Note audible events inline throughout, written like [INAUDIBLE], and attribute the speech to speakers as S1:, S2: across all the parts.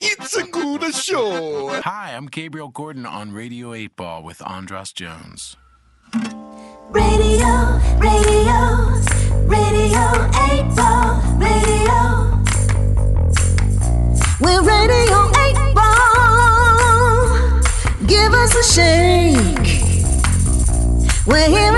S1: It's a good show.
S2: Hi, I'm Gabriel Gordon on Radio 8 Ball with Andras Jones.
S3: Radio, radio, radio 8 ball, radio. We're radio 8 ball. Give us a shake. We're here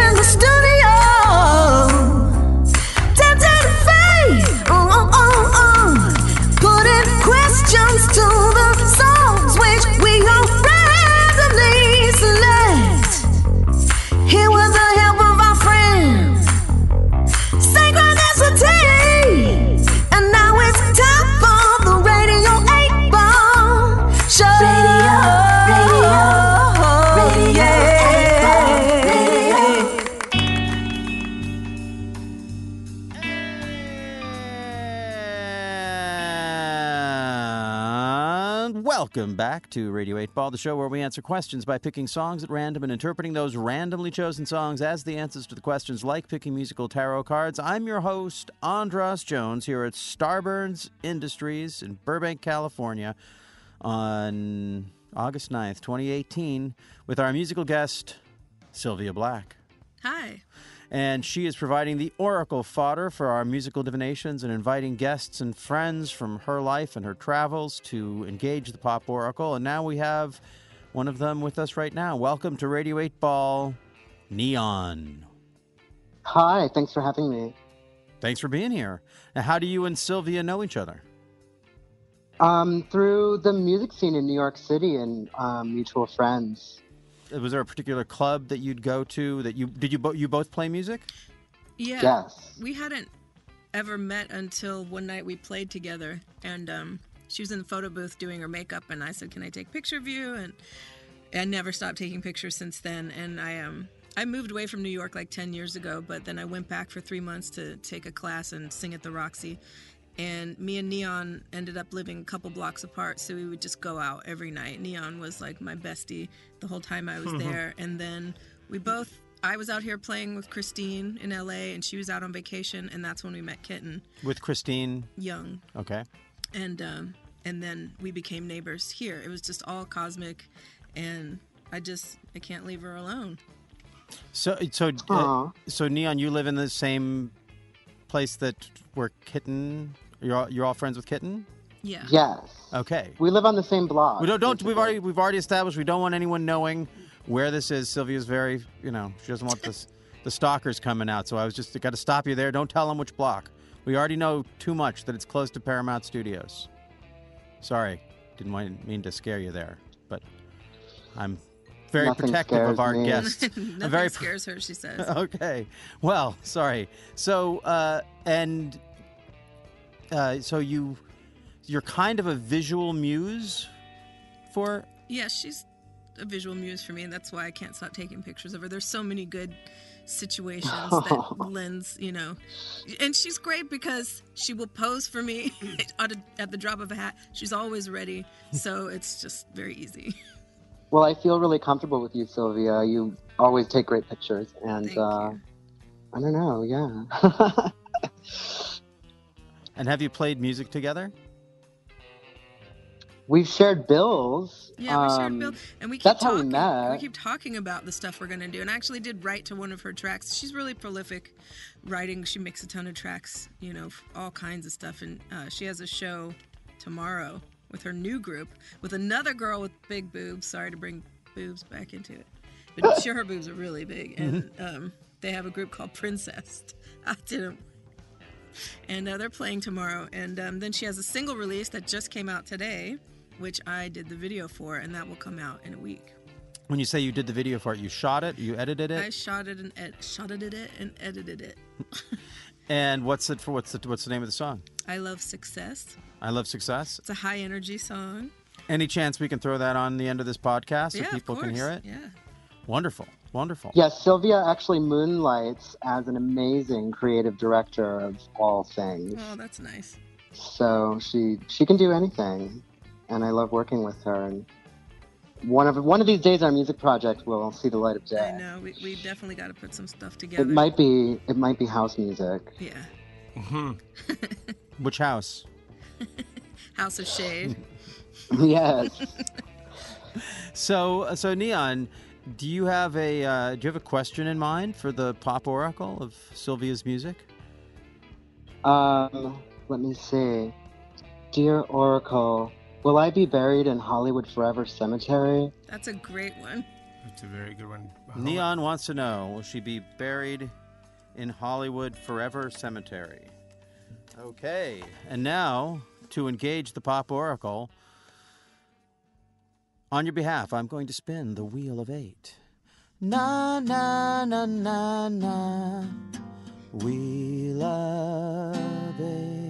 S4: welcome back to Radio 8 Ball, the show where we answer questions by picking songs at random and interpreting those randomly chosen songs as the answers to the questions, like picking musical tarot cards. I'm your host, Andras Jones, here at Starburns Industries in Burbank, California, on August 9th, 2018, with our musical guest, Sylvia Black
S5: Hi.
S4: And she is providing the oracle fodder for our musical divinations and inviting guests and friends from her life and her travels to engage the pop oracle. And now we have one of them with us right now. Welcome to Radio 8 Ball, Neon.
S6: Hi, thanks for having me.
S4: Thanks for being here. Now, how do you and Sylvia know each other?
S6: Um, through the music scene in New York City and um, mutual friends.
S4: Was there a particular club that you'd go to that you did you bo- you both play music?
S5: Yeah.
S6: Yes.
S5: We hadn't ever met until one night we played together, and um, she was in the photo booth doing her makeup, and I said, "Can I take a picture of you?" And I never stopped taking pictures since then. And I um I moved away from New York like ten years ago, but then I went back for three months to take a class and sing at the Roxy. And me and Neon ended up living a couple blocks apart, so we would just go out every night. Neon was like my bestie the whole time I was [LAUGHS] there. And then we both, I was out here playing with Christine in LA, and she was out on vacation, and that's when we met Kitten
S4: With Christine.
S5: Young.
S4: Okay.
S5: And um, and then we became neighbors here. It was just all cosmic, and I just I can't leave her alone.
S4: So so uh, so Neon, you live in the same place that where Kitten. You're all, you're all friends with Kitten.
S5: Yeah.
S6: Yes.
S4: Okay.
S6: We live on the same block.
S4: We don't don't we've already we've already established we don't want anyone knowing where this is. Sylvia's very you know she doesn't want this [LAUGHS] the stalkers coming out. So I was just got to stop you there. Don't tell them which block. We already know too much that it's close to Paramount Studios. Sorry, didn't want, mean to scare you there, but I'm very
S6: Nothing
S4: protective of our
S6: me.
S4: guests. [LAUGHS]
S5: Nothing
S4: I'm very pr-
S5: scares her, she says. [LAUGHS]
S4: okay. Well, sorry. So, uh, and uh, so you, you're kind of a visual muse for.
S5: Yeah, she's a visual muse for me, and that's why I can't stop taking pictures of her. There's so many good situations that [LAUGHS] lends, you know, and she's great because she will pose for me [LAUGHS] at a- at the drop of a hat. She's always ready, so it's just very easy. [LAUGHS]
S6: Well, I feel really comfortable with you, Sylvia. You always take great pictures, and
S5: Thank
S6: uh,
S5: you.
S6: I don't know. Yeah.
S4: And have you played music together?
S6: We've shared bills.
S5: Yeah, we shared
S6: um,
S5: Bill, and we keep
S6: that's how we
S5: talking.
S6: met.
S5: We keep talking about the stuff we're gonna do, and I actually did write to one of her tracks. She's really prolific writing. She makes a ton of tracks, you know, all kinds of stuff, and uh, she has a show tomorrow with her new group with another girl with big boobs. Sorry to bring boobs back into it, but [LAUGHS] sure her boobs are really big, and um, they have a group called Princess. [LAUGHS] I didn't and uh, they're playing tomorrow. And um, then she has a single release that just came out today, which I did the video for, and that will come out in a week.
S4: When you say you did the video for it, you shot it, you edited it.
S5: I shot it and ed- shot it and edited it. [LAUGHS]
S4: and what's it for? What's the what's the name of the song?
S5: I love success.
S4: I love success.
S5: It's a high energy song.
S4: Any chance we can throw that on the end of this podcast so people can hear it?
S5: Yeah.
S4: Wonderful, wonderful.
S6: Yes, Sylvia actually moonlights as an amazing creative director of all things.
S5: Oh, that's nice.
S6: So she she can do anything, and I love working with her. And one of one of these days, our music project will see the light of day.
S5: I know. We, we definitely got to put some stuff together.
S6: It might be it might be house music.
S5: Yeah. Mm-hmm. [LAUGHS]
S4: Which house? [LAUGHS]
S5: House of Shade. [LAUGHS]
S6: yes.
S4: So, so Neon, do you have a uh, do you have a question in mind for the pop oracle of Sylvia's music?
S6: Um, let me see. Dear Oracle, will I be buried in Hollywood Forever Cemetery?
S7: That's a great one.
S8: That's a very good one.
S4: Neon wants to know: Will she be buried in Hollywood Forever Cemetery? Okay, and now to engage the pop oracle. On your behalf, I'm going to spin the wheel of eight. Na na na na na. Wheel of eight.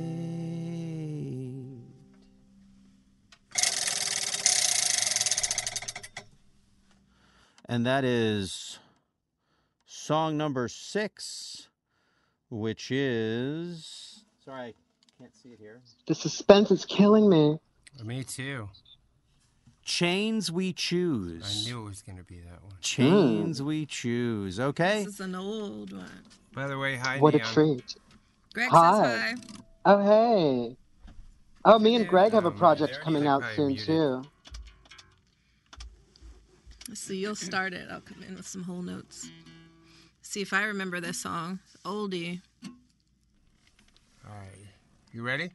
S4: And that is song number six, which is. Sorry, I can't see it here.
S6: The suspense is killing me.
S8: Me too.
S4: Chains We Choose.
S8: I knew it was going to be that one.
S4: Chains We Choose. Okay.
S7: This is an old one.
S8: By the way, hi,
S6: What a treat.
S7: Greg
S6: Hi.
S7: says hi.
S6: Oh, hey. Oh, me and Greg have a
S8: um,
S6: project
S8: there,
S6: coming out
S8: probably
S6: soon,
S8: muted.
S6: too.
S7: So you'll start it. I'll come in with some whole notes. See if I remember this song. Oldie.
S8: All right. You ready?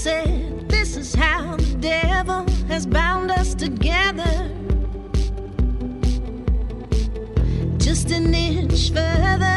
S5: Said this is how the devil has bound us together. Just an inch further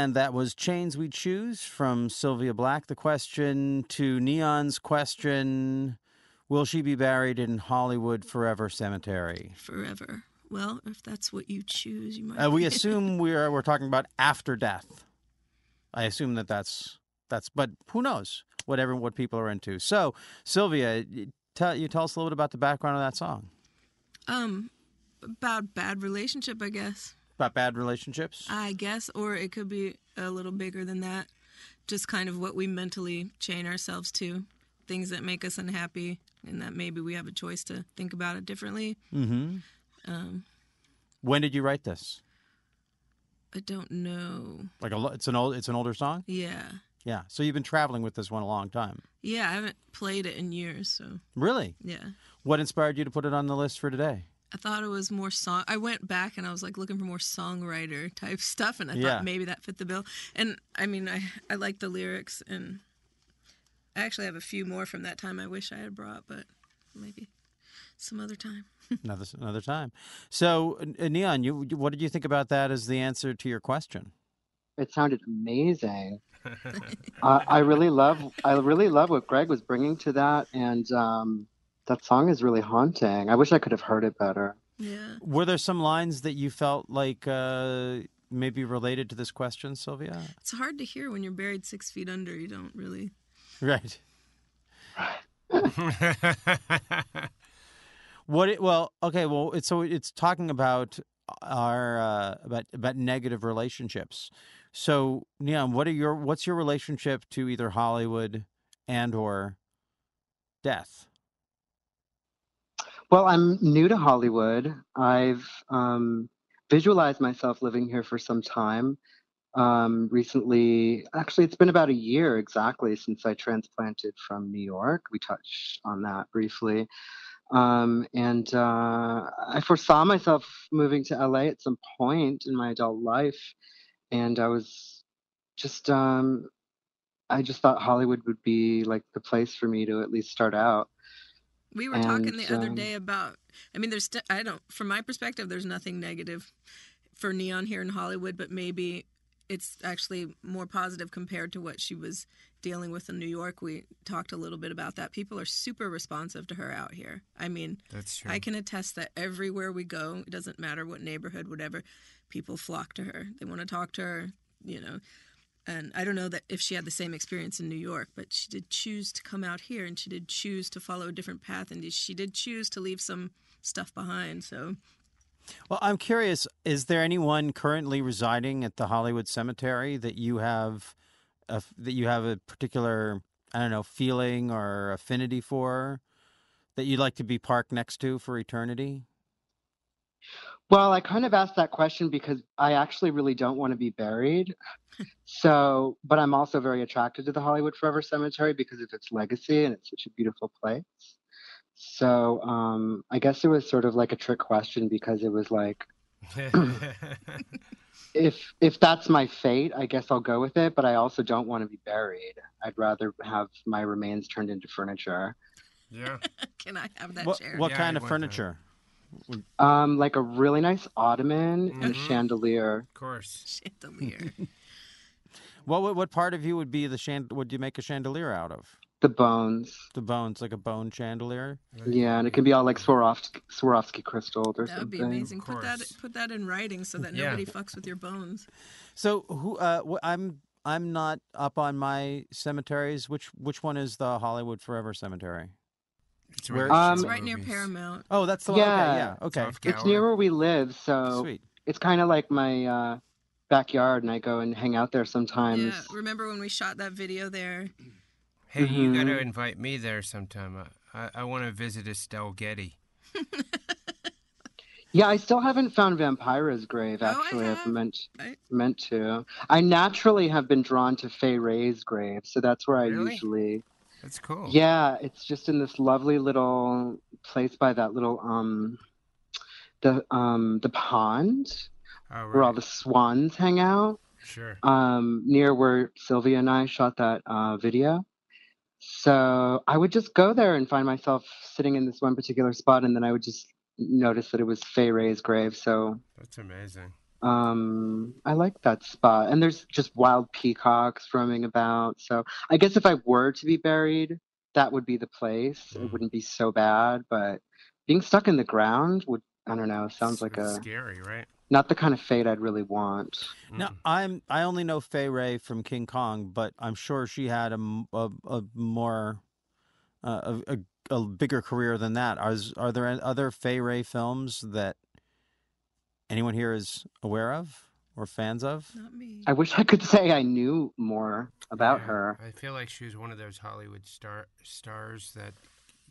S4: And that was Chains We Choose from Sylvia Black. The question to Neon's question Will she be buried in Hollywood Forever Cemetery?
S5: Forever. Well, if that's what you choose, you might.
S4: Uh, we assume [LAUGHS] we're we're talking about after death. I assume that that's that's, but who knows? Whatever what people are into. So, Sylvia, tell you tell us a little bit about the background of that song
S5: um, about bad relationship, I guess.
S4: About bad relationships.
S5: I guess, or it could be a little bigger than that. Just kind of what we mentally chain ourselves to, things that make us unhappy, and that maybe we have a choice to think about it differently.
S4: mm-hmm.
S5: Um,
S4: When did you write this?
S5: I don't know.
S4: Like a it's an old it's an older song.
S5: Yeah,
S4: Yeah. So you've been traveling with this one a long time.
S5: yeah. I haven't played it in years, so
S4: Really?
S5: yeah.
S4: What inspired you to put it on the list for today?
S5: I thought it was more song. I went back and I was like looking for more songwriter type stuff, and I
S4: Yeah.
S5: thought maybe that fit the bill. And I mean, I I like the lyrics, and I actually have a few more from that time. I wish I had brought, but maybe some other time. [LAUGHS]
S4: another another time. So, uh, Neon, you you- what did you think about that as the answer to your question?
S6: It sounded amazing. [LAUGHS] uh, I really love I really love what Greg was bringing to that, and um, that song is really haunting. I wish I could have heard it better.
S5: Yeah.
S4: Were there some lines that you felt like uh, maybe related to this question, Sylvia?
S5: It's hard to hear when you're buried six feet under. You don't really. Right.
S4: Right. [LAUGHS] what? It, well, okay. Well, it's so it's talking about our uh, about about negative relationships. So, Neon, what are your what's your relationship to either Hollywood and or death?
S6: Well, I'm new to Hollywood. I've um, visualized myself living here for some time. Um, recently, actually, it's been about a year exactly since I transplanted from New York. We touched on that briefly. Um, and uh, I foresaw myself moving to LA at some point in my adult life. And I was just, um, I just thought Hollywood would be like the place for me to at least start out.
S5: We were talking
S6: And,
S5: the other
S6: um,
S5: day about. I mean, there's. st- I don't. From my perspective, there's nothing negative for Neon here in Hollywood, but maybe it's actually more positive compared to what she was dealing with in New York. We talked a little bit about that. People are super responsive to her out here. I mean,
S8: That's true.
S5: I can attest that everywhere we go, it doesn't matter what neighborhood, whatever, people flock to her. They want to talk to her, you know. And I don't know that if she had the same experience in New York, but she did choose to come out here and she did choose to follow a different path and she did choose to leave some stuff behind. So
S4: Well, I'm curious. Is there anyone currently residing at the Hollywood Cemetery that you have, a, that you have a particular, I don't know, feeling or affinity for, that you'd like to be parked next to for eternity?
S6: Well, I kind of asked that question because I actually really don't want to be buried. so, but I'm also very attracted to the Hollywood Forever Cemetery because of its legacy and it's such a beautiful place. So, um, I guess it was sort of like a trick question because it was like, [CLEARS THROAT] if if that's my fate, I guess I'll go with it. But I also don't want to be buried. I'd rather have my remains turned into furniture,
S8: yeah. [LAUGHS]
S5: can I have that
S4: What,
S5: chair?
S4: what
S8: Yeah,
S4: kind of
S8: furniture? that.
S4: Furniture?
S6: um, like a really nice ottoman and a chandelier.
S8: Of course.
S5: Chandelier. [LAUGHS]
S4: What, what what part of you would be the chand? Would you make a chandelier out of?
S6: The bones.
S4: The bones, like a bone chandelier.
S6: Yeah, and it can be all like Swarovski, Swarovski crystals or
S5: that would
S6: something.
S5: be amazing. Put that put that in writing so that
S8: Yeah.
S5: nobody fucks with your bones.
S4: So who? Uh, wh- I'm I'm not up on my cemeteries. Which which one is the Hollywood Forever Cemetery?
S8: It's
S4: Where-
S6: Um,
S5: It's right near. Paramount.
S4: Oh, that's the one. Okay,
S6: Yeah.
S4: yeah. Okay.
S8: Off
S6: It's near where we live, so
S4: Sweet.
S6: it's kind of like my uh, backyard, and I go and hang out there sometimes.
S5: Yeah, remember when we shot that video there? [CLEARS THROAT]
S8: Hey, you got to invite me there sometime. I, I, I want to visit Estelle Getty. [LAUGHS]
S6: Yeah, I still haven't found Vampira's grave.
S5: Oh, I
S6: Actually, I've
S5: have.
S6: meant
S5: I-
S6: meant to. I naturally have been drawn to Fay Wray's grave, so that's where I
S8: Really?
S6: usually.
S8: That's cool.
S6: Yeah, it's just in this lovely little place by that little um, the um the pond
S8: Oh,
S6: where all the swans hang out.
S8: Sure.
S6: um, near where Sylvia and I shot that uh, video. So I would just go there and find myself sitting in this one particular spot, and then I would just notice that it was Fay Wray's grave. So
S8: That's amazing.
S6: Um, I like that spot, and there's just wild peacocks roaming about. So I guess if I were to be buried, that would be the place.
S8: Mm.
S6: It wouldn't be so bad, but being stuck in the ground would I don't know. Sounds like
S8: It's
S6: a
S8: scary, right?
S6: not the kind of fate I'd really want.
S4: Now,
S8: Mm-mm.
S4: I'm I only know Fay Wray from King Kong, but I'm sure she had a a more uh, a, a, a bigger career than that. Are are there other Fay Wray films that anyone here is aware of or fans of?
S5: Not me.
S6: I wish I could [LAUGHS] say I knew more about
S8: Yeah,
S6: her.
S8: I feel like she was one of those Hollywood star stars that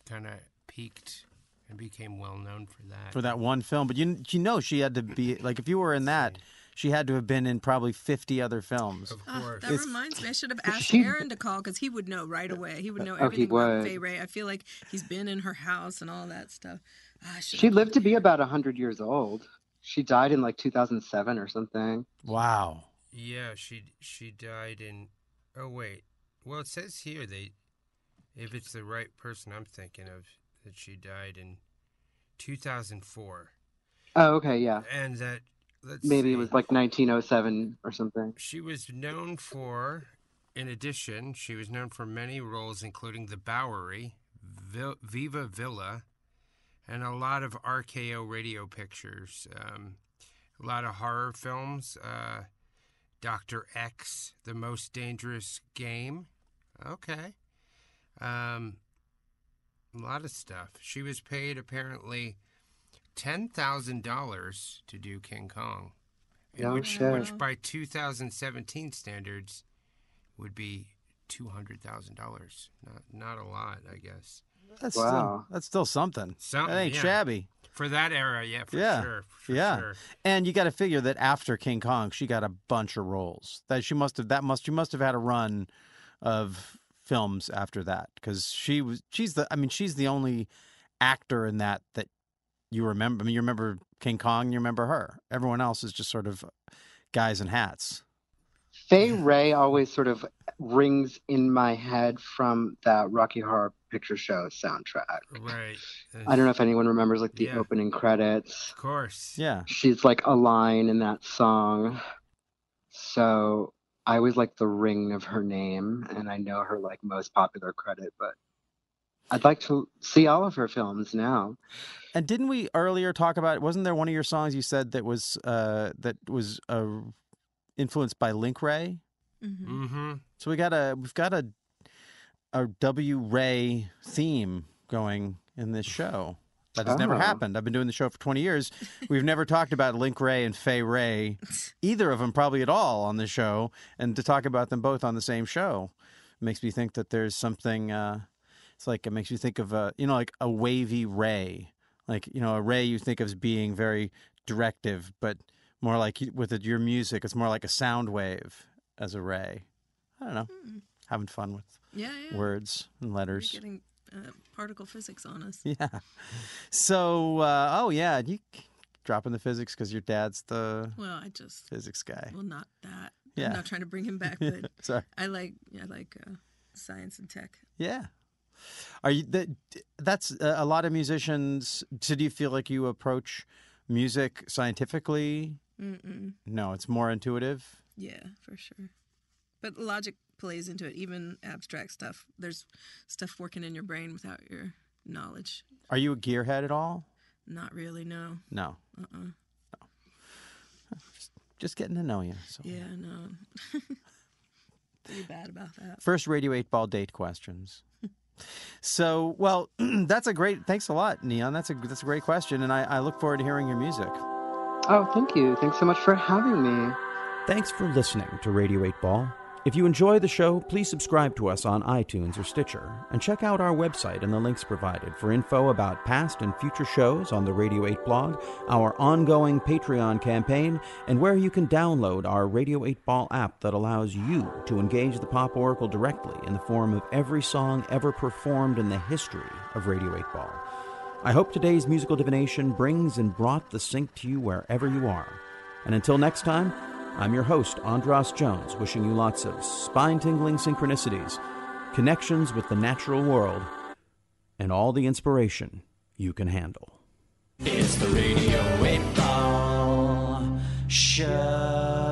S8: kind of peaked and became well known for that.
S4: For that one film, but you you know she had to be like if you were in that, she had to have been in probably fifty other films.
S8: Of
S5: Oh,
S8: course.
S5: that
S4: It's-
S5: reminds me. I should have asked
S6: She-
S5: Aaron to call because he would know right away. He would know
S6: Oh, he
S5: everything about
S6: would.
S5: Fay Wray. I feel like he's been in her house and all that stuff. Ah,
S6: She lived to be
S5: Aaron.
S6: about 100 years old. She died in like 2007 or something.
S4: Wow.
S8: Yeah, she she died in. Oh wait, well it says here they, if it's the right person I'm thinking of, that she died in 2004,
S6: Oh, okay, yeah.
S8: and that let's
S6: Maybe
S8: see,
S6: it was like 1907 or something.
S8: she was known for. In addition, she was known for many roles, including The Bowery, Viva Villa, and a lot of RKO radio pictures. Um, a lot of horror films. Uh, Doctor X, The Most Dangerous Game. Okay. Um, a lot of stuff. She was paid apparently ten thousand dollars to do King Kong,
S6: No
S8: which,
S6: shit.
S8: which by 2017 standards would be two hundred thousand dollars. Not not a lot, I guess.
S4: That's
S6: Wow.
S4: still that's still something.
S8: Something,
S4: that ain't
S8: yeah.
S4: shabby.
S8: For that era, yeah, for
S4: Yeah,
S8: sure, for
S4: yeah.
S8: sure.
S4: And you got to figure that after King Kong, she got a bunch of roles. That she must have that must she must have had a run of films after that because she was she's the I mean she's the only actor in that that you remember. I mean you remember King Kong, you remember her. Everyone else is just sort of guys in hats.
S6: Fay Wray always sort of rings in my head from that Rocky Horror Picture Show soundtrack.
S8: Right.
S6: I don't know if anyone remembers like the
S8: Yeah.
S6: opening credits.
S8: Of course.
S4: Yeah.
S6: She's like a line in that song. So I always like the ring of her name, and I know her like most popular credit, but I'd like to see all of her films now.
S4: And didn't we earlier talk about? Wasn't there one of your songs you said that was uh, that was uh, influenced by Link Wray?
S5: Mhm.
S8: Mm-hmm.
S4: So we got a we've got a a W Ray theme going in this show. That has never
S6: Oh.
S4: happened. I've been doing the show for 20 years. We've never talked about Link Wray and Fay Wray, [LAUGHS] either of them probably at all on the show, and to talk about them both on the same show makes me think that there's something. Uh, it's like it makes you think of a you know like a wavy ray, like you know a ray you think of as being very directive, but more like with it, your music, it's more like a sound wave as a ray. I don't know,
S5: Mm.
S4: having fun with
S5: Yeah, yeah.
S4: words and
S5: You're
S4: letters.
S5: getting uh, particle physics on us.
S4: Yeah. So, uh, oh yeah, you dropping the physics because your dad's the
S5: Well, I just
S4: physics guy.
S5: well not that.
S4: Yeah.
S5: I'm not trying to bring him back, [LAUGHS] but
S4: Sorry.
S5: I like I like uh, science and tech.
S4: Yeah. Are you that? That's uh, a lot of musicians. So do you feel like you approach music scientifically?
S5: Mm-mm.
S4: No, it's more intuitive.
S5: Yeah, for sure. But logic plays into it. Even abstract stuff. There's stuff working in your brain without your knowledge.
S4: Are you a gearhead at all?
S5: Not really. No.
S4: No.
S5: Uh-uh. [LAUGHS]
S4: Just getting to know you. So.
S5: Yeah. No. Pretty [LAUGHS] bad about that.
S4: First Radio 8 Ball date questions. [LAUGHS] so, well, [CLEARS THROAT] that's a great, thanks a lot, Neon. That's a, that's a great question. And I, I look forward to hearing your music.
S6: Oh, thank you. Thanks so much for having me.
S9: Thanks for listening to Radio 8 Ball. If you enjoy the show, please subscribe to us on iTunes or Stitcher, and check out our website and the links provided for info about past and future shows on the Radio 8 blog, our ongoing Patreon campaign, and where you can download our Radio 8 Ball app that allows you to engage the Pop Oracle directly in the form of every song ever performed in the history of Radio 8 Ball. I hope today's musical divination brings and brought the sync to you wherever you are. And until next time, I'm your host, Andras Jones, wishing you lots of spine tingling synchronicities, connections with the natural world, and all the inspiration you can handle.
S10: It's the Radio 8 Ball.
S11: Show.